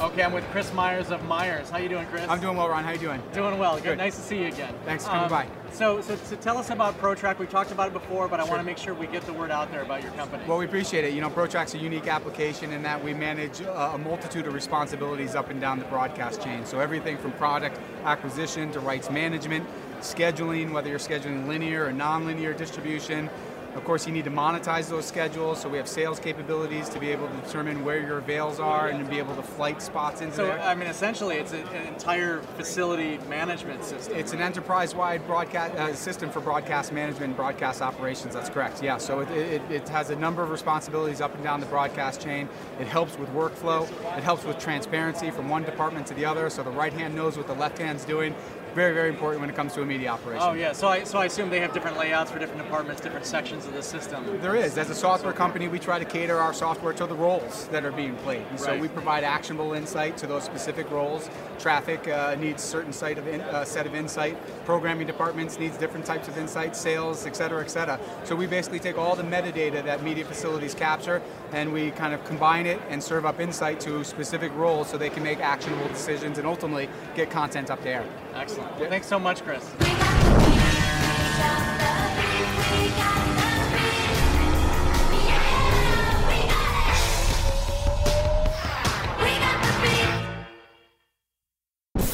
Okay, I'm with Chris Myers of Myers. How you doing, Chris? I'm doing well, Ron. How you doing? Doing well. Good. Good. Nice to see you again. Thanks for coming by. So, so, so tell us about ProTrack. We've talked about it before, but I Sure. want to make sure we get the word out there about your company. Well, we appreciate it. You know, ProTrack's a unique application in that we manage uh, a multitude of responsibilities up and down the broadcast chain. So everything from product acquisition to rights management, scheduling, whether you're scheduling linear or non-linear distribution. Of course, you need to monetize those schedules, so we have sales capabilities to be able to determine where your avails are and to be able to flight spots into so, there. I mean, essentially, it's an entire facility management system. It's an enterprise-wide broadcast uh, system for broadcast management and broadcast operations. That's correct. Yeah. So it, it, it has a number of responsibilities up and down the broadcast chain. It helps with workflow. It helps with transparency from one department to the other, so the right hand knows what the left hand's doing. Very, very important when it comes to a media operation. Oh yeah. So I, so I assume they have different layouts for different departments, different sections of the system. There is. As a software company, we try to cater our software to the roles that are being played. And so we provide actionable insight to those specific roles. Traffic uh, needs certain site of in, uh, set of insight. Programming departments needs different types of insight. Sales, et cetera, et cetera. So we basically take all the metadata that media facilities capture, and we kind of combine it and serve up insight to specific roles so they can make actionable decisions and ultimately get content up to air. Excellent. Well, thanks so much, Chris. Thank